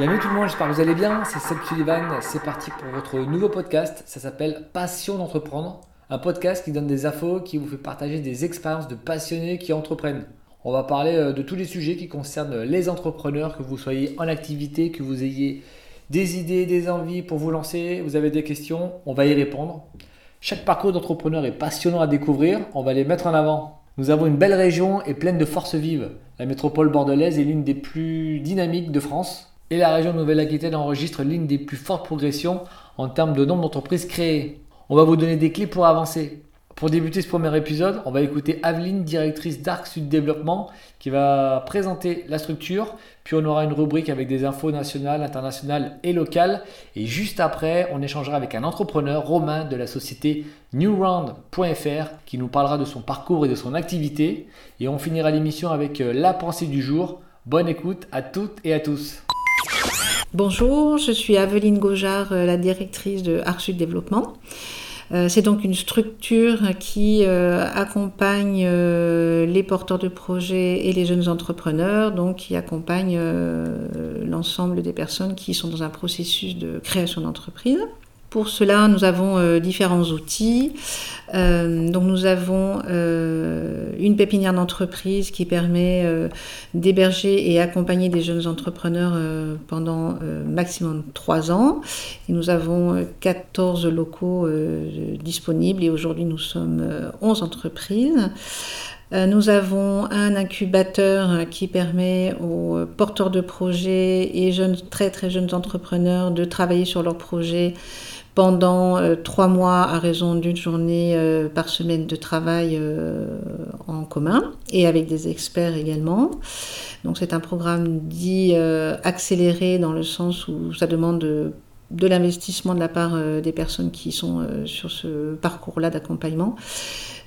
Bienvenue tout le monde, j'espère que vous allez bien. C'est Seb Sullivan. C'est parti pour votre nouveau podcast. Ça s'appelle Passion d'entreprendre. Un podcast qui donne des infos, qui vous fait partager des expériences de passionnés qui entreprennent. On va parler euh, de tous les sujets qui concernent les entrepreneurs, que vous soyez en activité, que vous ayez des idées, des envies pour vous lancer, vous avez des questions, on va y répondre. Chaque parcours d'entrepreneur est passionnant à découvrir, on va les mettre en avant. Nous avons une belle région et pleine de forces vives. La métropole bordelaise est l'une des plus dynamiques de France et la région Nouvelle-Aquitaine enregistre l'une des plus fortes progressions en termes de nombre d'entreprises créées. On va vous donner des clés pour avancer. Pour débuter ce premier épisode, on va écouter Aveline, directrice d'Arc Sud Développement, qui va présenter la structure. Puis on aura une rubrique avec des infos nationales, internationales et locales. Et juste après, on échangera avec un entrepreneur, Romain, de la société newround.fr, qui nous parlera de son parcours et de son activité. Et on finira l'émission avec euh, la pensée du jour. Bonne écoute à toutes et à tous. Bonjour, je suis Aveline Gaujard, euh, la directrice de Arc Sud Développement. Euh, c'est donc une structure qui euh, accompagne les porteurs de projets et les jeunes entrepreneurs, donc qui accompagne l'ensemble des personnes qui sont dans un processus de création d'entreprise. Pour cela, nous avons euh, différents outils. Euh, donc, nous avons euh, une pépinière d'entreprise qui permet d'héberger et accompagner des jeunes entrepreneurs pendant maximum trois ans. Nous avons 14 locaux disponibles et aujourd'hui, nous sommes 11 entreprises. Nous avons un incubateur qui permet aux porteurs de projets et jeunes, très très jeunes entrepreneurs de travailler sur leurs projets pendant euh, trois mois à raison d'une journée euh, par semaine de travail euh, en commun et avec des experts également. Donc c'est un programme dit accéléré dans le sens où ça demande de, l'investissement de la part des personnes qui sont sur ce parcours-là d'accompagnement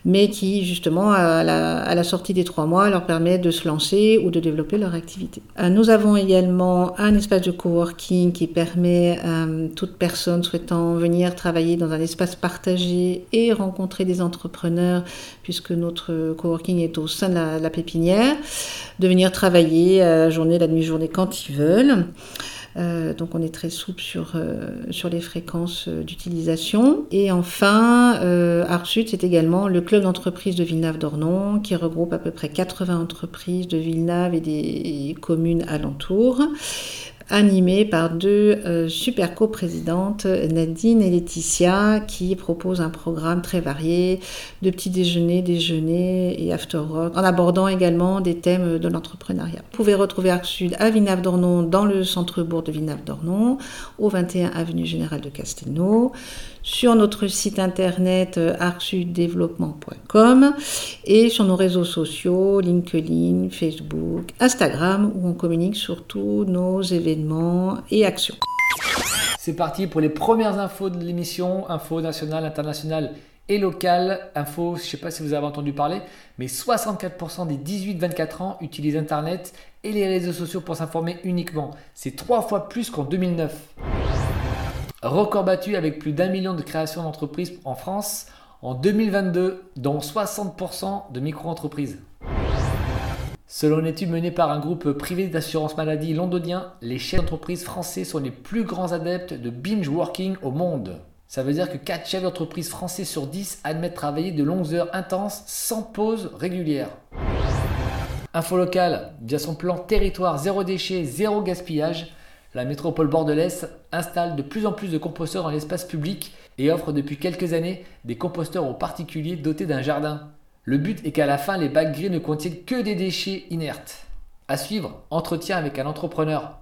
mais qui justement à la, sortie des trois mois leur permet de se lancer ou de développer leur activité. Euh, nous avons également un espace de coworking qui permet à euh, toute personne souhaitant venir travailler dans un espace partagé et rencontrer des entrepreneurs, puisque notre coworking est au sein de la, pépinière, de venir travailler journée, la nuit-journée quand ils veulent. Euh, donc on est très souple sur, euh, sur les fréquences euh, d'utilisation. Et enfin, Arsud, c'est également le club d'entreprise de Villeneuve-d'Ornon qui regroupe à peu près 80 entreprises de Villeneuve et des communes alentours animé par deux euh, super coprésidentes, Nadine et Laetitia, qui proposent un programme très varié de petits déjeuners, déjeuners et after work, en abordant également des thèmes de l'entrepreneuriat. Vous pouvez retrouver Arc Sud à Villeneuve-d'Ornon, dans le centre-bourg de Villeneuve-d'Ornon, au 21 avenue Générale de Castelnau sur notre site internet euh, arcsuddéveloppement.com et sur nos réseaux sociaux, LinkedIn, Facebook, Instagram, où on communique sur tous nos événements et actions. C'est parti pour les premières infos de l'émission, infos nationales, internationales et locales. Infos, je ne sais pas si vous avez entendu parler, mais 64% des 18-24 ans utilisent Internet et les réseaux sociaux pour s'informer uniquement. C'est trois fois plus qu'en 2009. Record battu avec plus d'un million de créations d'entreprises en France en 2022, dont 60% de micro-entreprises. Selon une étude menée par un groupe privé d'assurance maladie londonien, les chefs d'entreprise français sont les plus grands adeptes de binge working au monde. Ça veut dire que 4 chefs d'entreprise français sur 10 admettent travailler de longues heures intenses sans pause régulière. Info locale, via son plan territoire zéro déchet, zéro gaspillage, la métropole bordelaise installe de plus en plus de composteurs dans l'espace public et offre depuis quelques années des composteurs aux particuliers dotés d'un jardin. Le but est qu'à la fin, les bacs gris ne contiennent que des déchets inertes. À suivre, entretien avec un entrepreneur.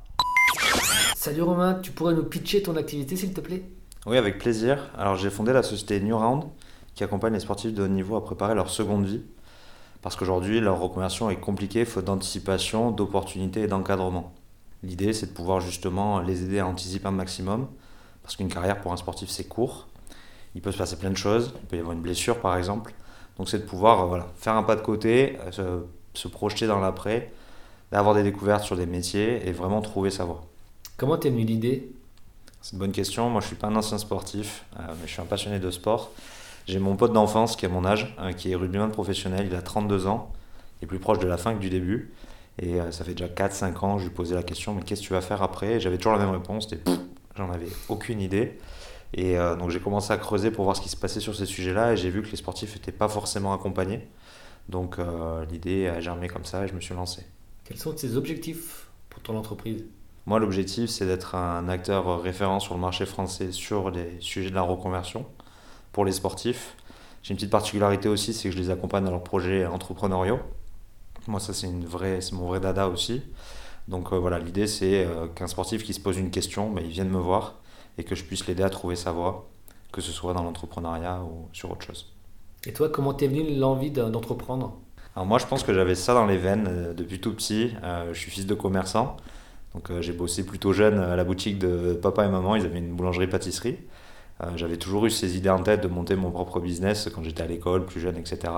Salut Romain, tu pourrais nous pitcher ton activité s'il te plaît? Oui, avec plaisir. Alors j'ai fondé la société New Round qui accompagne les sportifs de haut niveau à préparer leur seconde vie. Parce qu'aujourd'hui, leur reconversion est compliquée, faute d'anticipation, d'opportunités et d'encadrement. L'idée, c'est de pouvoir justement les aider à anticiper un maximum, parce qu'une carrière pour un sportif, c'est court. Il peut se passer plein de choses, il peut y avoir une blessure par exemple. Donc c'est de pouvoir euh, voilà, faire un pas de côté, euh, se, projeter dans l'après, d'avoir des découvertes sur des métiers et vraiment trouver sa voie. Comment t'es venu l'idée? C'est une bonne question. Moi, je suis pas un ancien sportif, euh, mais je suis un passionné de sport. J'ai mon pote d'enfance qui a mon âge, qui est rugbyman professionnel, il a 32 ans, il est plus proche de la fin que du début. Et ça fait déjà 4-5 ans, je lui posais la question, mais qu'est-ce que tu vas faire après? J'avais toujours la même réponse, j'en avais aucune idée. Et donc j'ai commencé à creuser pour voir ce qui se passait sur ces sujets-là, et j'ai vu que les sportifs n'étaient pas forcément accompagnés. Donc l'idée a germé comme ça, et je me suis lancé. Quels sont tes objectifs pour ton entreprise? Moi, l'objectif, c'est d'être un acteur référent sur le marché français sur les sujets de la reconversion pour les sportifs. J'ai une petite particularité aussi, c'est que je les accompagne dans leurs projets entrepreneuriaux. Moi, ça, c'est une vraie, c'est mon vrai dada aussi. Donc euh, voilà, l'idée, c'est euh, qu'un sportif qui se pose une question, bah, il vienne me voir et que je puisse l'aider à trouver sa voie, que ce soit dans l'entrepreneuriat ou sur autre chose. Et toi, comment t'es venu l'envie d'entreprendre? Alors moi, je pense que j'avais ça dans les veines euh, depuis tout petit. je suis fils de commerçant. Donc j'ai bossé plutôt jeune à la boutique de papa et maman, ils avaient une boulangerie-pâtisserie. J'avais toujours eu ces idées en tête de monter mon propre business quand j'étais à l'école, plus jeune, etc.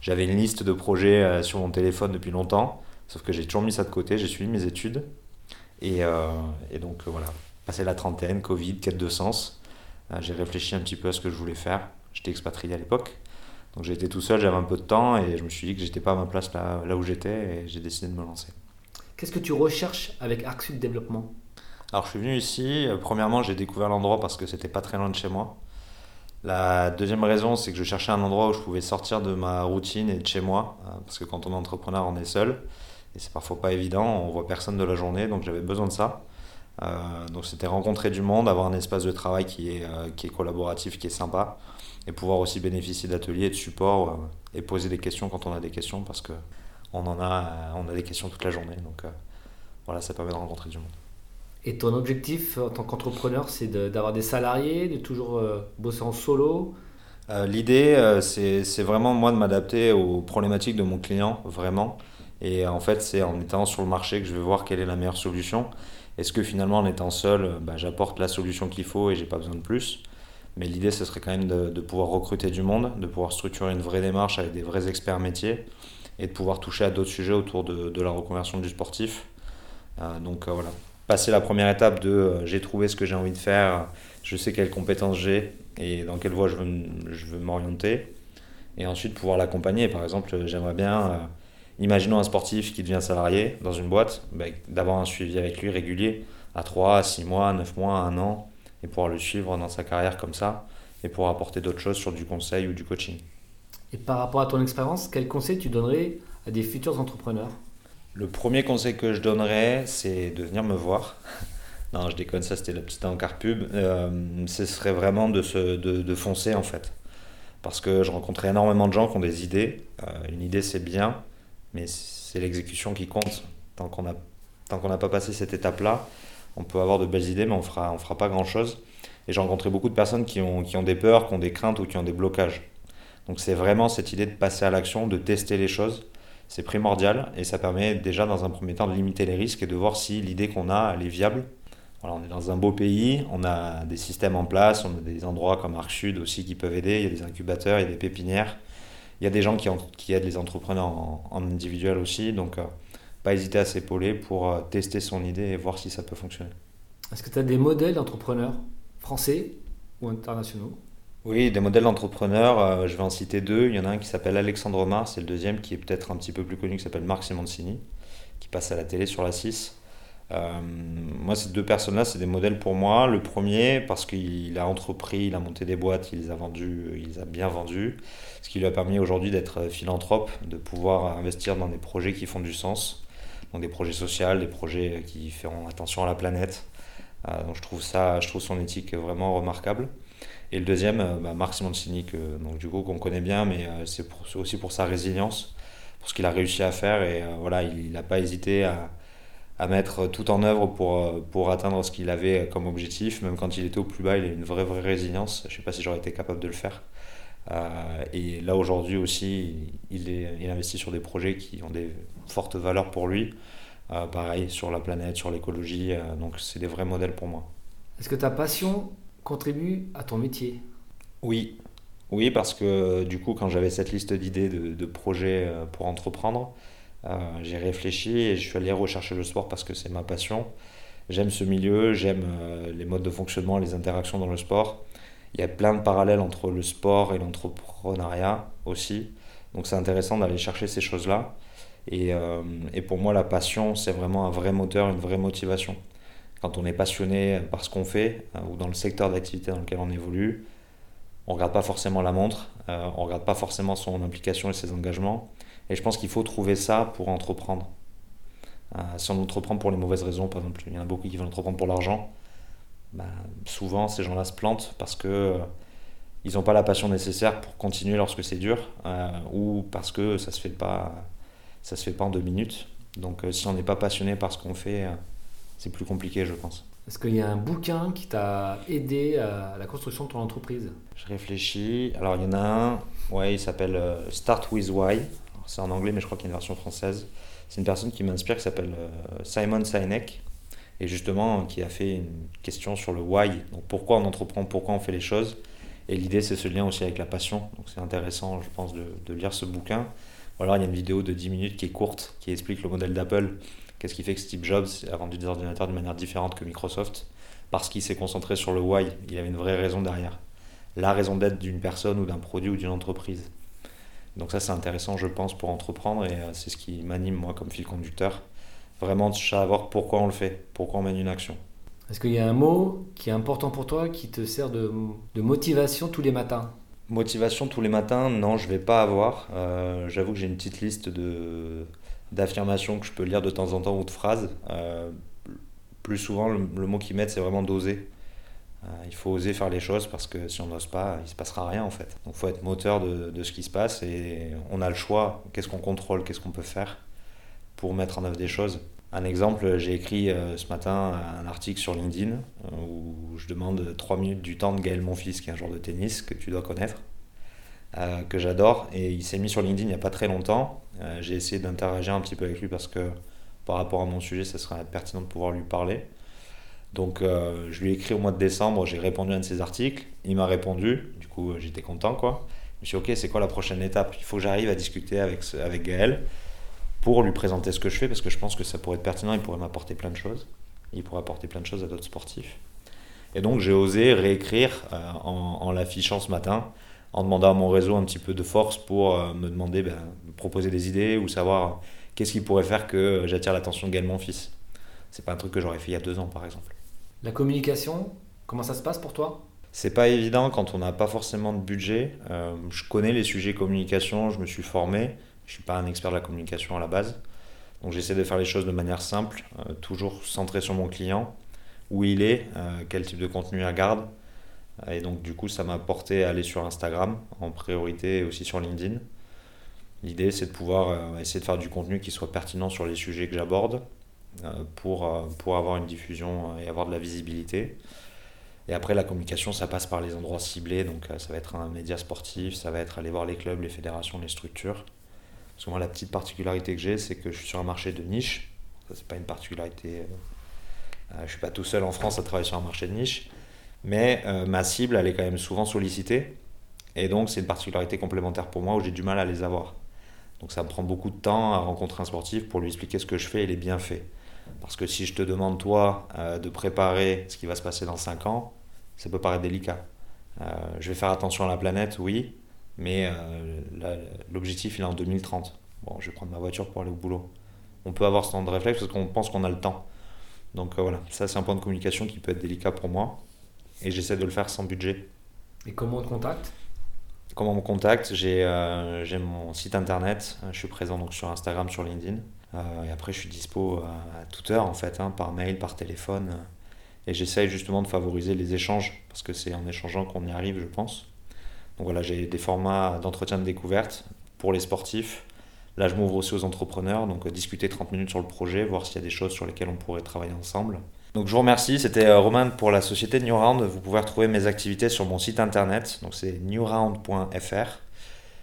J'avais une liste de projets euh, sur mon téléphone depuis longtemps, sauf que j'ai toujours mis ça de côté, j'ai suivi mes études. Et, et donc voilà, passé la trentaine, Covid, quête de sens, j'ai réfléchi un petit peu à ce que je voulais faire. J'étais expatrié à l'époque. Donc j'ai été tout seul, j'avais un peu de temps et je me suis dit que j'étais pas à ma place là, là où j'étais et j'ai décidé de me lancer. Qu'est-ce que tu recherches avec Arc Développement? Alors, je suis venu ici. Euh, premièrement, j'ai découvert l'endroit parce que c'était pas très loin de chez moi. La deuxième raison, c'est que je cherchais un endroit où je pouvais sortir de ma routine et de chez moi. Euh, parce que quand on est entrepreneur, on est seul. Et c'est parfois pas évident. On voit personne de la journée. Donc, j'avais besoin de ça. Euh, donc, c'était rencontrer du monde, avoir un espace de travail qui est, qui est collaboratif, qui est sympa. Et pouvoir aussi bénéficier d'ateliers, de support et poser des questions quand on a des questions. Parce que on en a, euh, on a des questions toute la journée. Donc euh, voilà, ça permet de rencontrer du monde. Et ton objectif en tant qu'entrepreneur, c'est d'avoir des salariés, de toujours euh, bosser en solo? L'idée, c'est vraiment moi de m'adapter aux problématiques de mon client, vraiment. Et en fait, c'est en étant sur le marché que je vais voir quelle est la meilleure solution. Est-ce que finalement, en étant seul, bah, j'apporte la solution qu'il faut et j'ai pas besoin de plus? Mais l'idée, ce serait quand même de, pouvoir recruter du monde, de pouvoir structurer une vraie démarche avec des vrais experts métiers et de pouvoir toucher à d'autres sujets autour de, la reconversion du sportif. Euh, donc euh, voilà, passer la première étape de euh, j'ai trouvé ce que j'ai envie de faire, je sais quelles compétences j'ai et dans quelle voie je veux, je veux m'orienter. Et ensuite pouvoir l'accompagner. Par exemple, j'aimerais bien, imaginons un sportif qui devient salarié dans une boîte, bah, d'avoir un suivi avec lui régulier à 3, 6 mois, 9 mois, 1 an, et pouvoir le suivre dans sa carrière comme ça, et pouvoir apporter d'autres choses sur du conseil ou du coaching. Et par rapport à ton expérience, quel conseil tu donnerais à des futurs entrepreneurs? Le premier conseil que je donnerais, c'est de venir me voir. non, je déconne, ça c'était la petite encart pub. Euh, ce serait vraiment de, se, de, foncer en fait. Parce que je rencontrais énormément de gens qui ont des idées. Euh, une idée c'est bien, mais c'est l'exécution qui compte. Tant qu'on n'a qu'on n'a pas passé cette étape-là, on peut avoir de belles idées, mais on fera, on fera pas grand-chose. Et j'ai rencontré beaucoup de personnes qui ont, qui ont des peurs, qui ont des craintes ou qui ont des blocages. Donc c'est vraiment cette idée de passer à l'action, de tester les choses. C'est primordial et ça permet déjà dans un premier temps de limiter les risques et de voir si l'idée qu'on a, est viable. Voilà, on est dans un beau pays, on a des systèmes en place, on a des endroits comme Arc Sud aussi qui peuvent aider, il y a des incubateurs, il y a des pépinières, il y a des gens qui, qui aident les entrepreneurs en, individuel aussi, donc euh, pas hésiter à s'épauler pour euh, tester son idée et voir si ça peut fonctionner. Est-ce que tu as des modèles d'entrepreneurs français ou internationaux? Oui, des modèles d'entrepreneurs, euh, je vais en citer deux. Il y en a un qui s'appelle Alexandre Mars et le deuxième qui est peut-être un petit peu plus connu, qui s'appelle Marc Simoncini, qui passe à la télé sur la 6. Euh, moi, ces deux personnes-là, c'est des modèles pour moi. Le premier, parce qu'il a entrepris, il a monté des boîtes, il les a vendues, il les a bien vendues, ce qui lui a permis aujourd'hui d'être philanthrope, de pouvoir investir dans des projets qui font du sens, donc des projets sociaux, des projets qui font attention à la planète. Euh, donc je trouve ça, je trouve son éthique vraiment remarquable. Et le deuxième, euh, bah, Marc Simoncini, donc du coup qu'on connaît bien, mais euh, c'est aussi pour sa résilience, pour ce qu'il a réussi à faire. Et euh, voilà, il n'a pas hésité à, à, mettre tout en œuvre pour, pour atteindre ce qu'il avait comme objectif. Même quand il était au plus bas, il a une vraie, vraie résilience. Je ne sais pas si j'aurais été capable de le faire. et là, aujourd'hui aussi, il, est, il investit sur des projets qui ont des fortes valeurs pour lui. pareil, sur la planète, sur l'écologie. donc, c'est des vrais modèles pour moi. Est-ce que ta passion contribue à ton métier Oui, oui, parce que du coup, quand j'avais cette liste d'idées, de, projets euh, pour entreprendre, euh, j'ai réfléchi et je suis allé rechercher le sport parce que c'est ma passion. J'aime ce milieu, j'aime euh, les modes de fonctionnement, les interactions dans le sport. Il y a plein de parallèles entre le sport et l'entrepreneuriat aussi. Donc c'est intéressant d'aller chercher ces choses-là. Et, et pour moi, la passion, c'est vraiment un vrai moteur, une vraie motivation. Quand on est passionné par ce qu'on fait euh, ou dans le secteur d'activité dans lequel on évolue, on ne regarde pas forcément la montre, euh, on ne regarde pas forcément son implication et ses engagements. Et je pense qu'il faut trouver ça pour entreprendre. Euh, si on entreprend pour les mauvaises raisons, par exemple, il y en a beaucoup qui veulent entreprendre pour l'argent, bah, souvent ces gens-là se plantent parce que ils n'ont pas la passion nécessaire pour continuer lorsque c'est dur ou parce que ça se pas ça se fait pas en deux minutes. Donc si on n'est pas passionné par ce qu'on fait, c'est plus compliqué, je pense. Est-ce qu'il y a un bouquin qui t'a aidé à la construction de ton entreprise? Je réfléchis. Alors, il y en a un, ouais, il s'appelle euh, Start with Why. C'est en anglais, mais je crois qu'il y a une version française. C'est une personne qui m'inspire qui s'appelle euh, Simon Sinek. Et justement, qui a fait une question sur le why. Donc, pourquoi on entreprend, pourquoi on fait les choses. Et l'idée, c'est ce lien aussi avec la passion. Donc, c'est intéressant, je pense, de, de lire ce bouquin. Ou alors, il y a une vidéo de 10 minutes qui est courte, qui explique le modèle d'Apple Qu'est-ce qui fait que Steve Jobs a vendu des ordinateurs de manière différente que Microsoft Parce qu'il s'est concentré sur le why. Il avait une vraie raison derrière. La raison d'être d'une personne ou d'un produit ou d'une entreprise. Donc ça c'est intéressant je pense pour entreprendre et euh, c'est ce qui m'anime moi comme fil conducteur. Vraiment de savoir pourquoi on le fait, pourquoi on mène une action? Est-ce qu'il y a un mot qui est important pour toi, qui te sert de, motivation tous les matins? Motivation tous les matins, non, je vais pas avoir. Euh, j'avoue que j'ai une petite liste de, d'affirmations que je peux lire de temps en temps ou de phrases. Euh, plus souvent, le, mot qui m'aide, c'est vraiment d'oser. Euh, il faut oser faire les choses parce que si on n'ose pas, il ne se passera rien en fait. Donc il faut être moteur de, de, ce qui se passe et on a le choix. Qu'est-ce qu'on contrôle, qu'est-ce qu'on peut faire pour mettre en œuvre des choses? Un exemple, j'ai écrit euh, ce matin un article sur LinkedIn où je demande 3 minutes du temps de Gaël Monfils, qui est un joueur de tennis que tu dois connaître. Euh, que j'adore. Et il s'est mis sur LinkedIn il n'y a pas très longtemps. Euh, j'ai essayé d'interagir un petit peu avec lui parce que par rapport à mon sujet, ça serait pertinent de pouvoir lui parler. Donc euh, je lui ai écrit au mois de décembre, j'ai répondu à un de ses articles, il m'a répondu, du coup j'étais content quoi. Je me suis dit ok c'est quoi la prochaine étape? Il faut que j'arrive à discuter avec, avec Gaël pour lui présenter ce que je fais parce que je pense que ça pourrait être pertinent, il pourrait m'apporter plein de choses. Il pourrait apporter plein de choses à d'autres sportifs. Et donc j'ai osé réécrire en, en l'affichant ce matin en demandant à mon réseau un petit peu de force pour euh, me demander, ben, proposer des idées ou savoir qu'est-ce qui pourrait faire que j'attire l'attention de Gaël mon fils. C'est pas un truc que j'aurais fait il y a deux ans par exemple. La communication, comment ça se passe pour toi? C'est pas évident quand on n'a pas forcément de budget. Euh, je connais les sujets communication, je me suis formé. Je suis pas un expert de la communication à la base. Donc j'essaie de faire les choses de manière simple, euh, toujours centré sur mon client, où il est, quel type de contenu il garde, et donc, du coup, ça m'a porté à aller sur Instagram en priorité et aussi sur LinkedIn. L'idée, c'est de pouvoir euh, essayer de faire du contenu qui soit pertinent sur les sujets que j'aborde euh, pour, euh, pour avoir une diffusion et avoir de la visibilité. Et après, la communication, ça passe par les endroits ciblés. Donc, ça va être un média sportif, ça va être aller voir les clubs, les fédérations, les structures. Parce que moi, la petite particularité que j'ai, c'est que je suis sur un marché de niche. Ça, c'est pas une particularité. je suis pas tout seul en France à travailler sur un marché de niche. Mais euh, ma cible, elle est quand même souvent sollicitée. Et donc, c'est une particularité complémentaire pour moi où j'ai du mal à les avoir. Donc, ça me prend beaucoup de temps à rencontrer un sportif pour lui expliquer ce que je fais et les bienfaits. Parce que si je te demande, toi, euh, de préparer ce qui va se passer dans 5 ans, ça peut paraître délicat. Euh, je vais faire attention à la planète, oui, mais l'objectif, il est en 2030. Bon, je vais prendre ma voiture pour aller au boulot. On peut avoir ce temps de réflexe parce qu'on pense qu'on a le temps. Donc voilà, ça c'est un point de communication qui peut être délicat pour moi et j'essaie de le faire sans budget. Et comment on te contacte? Comment on me contacte? J'ai euh, mon site internet, je suis présent donc sur Instagram, sur LinkedIn. Euh, et après, je suis dispo à, toute heure en fait, hein, par mail, par téléphone. et j'essaie justement de favoriser les échanges parce que c'est en échangeant qu'on y arrive, je pense. Donc voilà, j'ai des formats d'entretien de découverte pour les sportifs. Là, je m'ouvre aussi aux entrepreneurs, donc euh, discuter 30 minutes sur le projet, voir s'il y a des choses sur lesquelles on pourrait travailler ensemble. Donc je vous remercie, c'était euh, Romain pour la société Newround. Vous pouvez retrouver mes activités sur mon site internet, donc c'est newround.fr.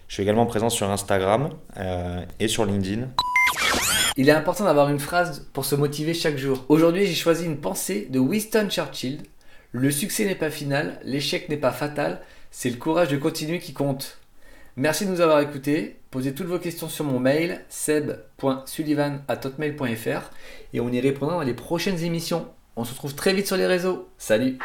Je suis également présent sur Instagram euh, et sur LinkedIn. Il est important d'avoir une phrase pour se motiver chaque jour. Aujourd'hui, j'ai choisi une pensée de Winston Churchill. Le succès n'est pas final, l'échec n'est pas fatal, c'est le courage de continuer qui compte. Merci de nous avoir écoutés. Posez toutes vos questions sur mon mail seb.sullivan.hotmail.fr et on y répondra dans les prochaines émissions. On se retrouve très vite sur les réseaux. Salut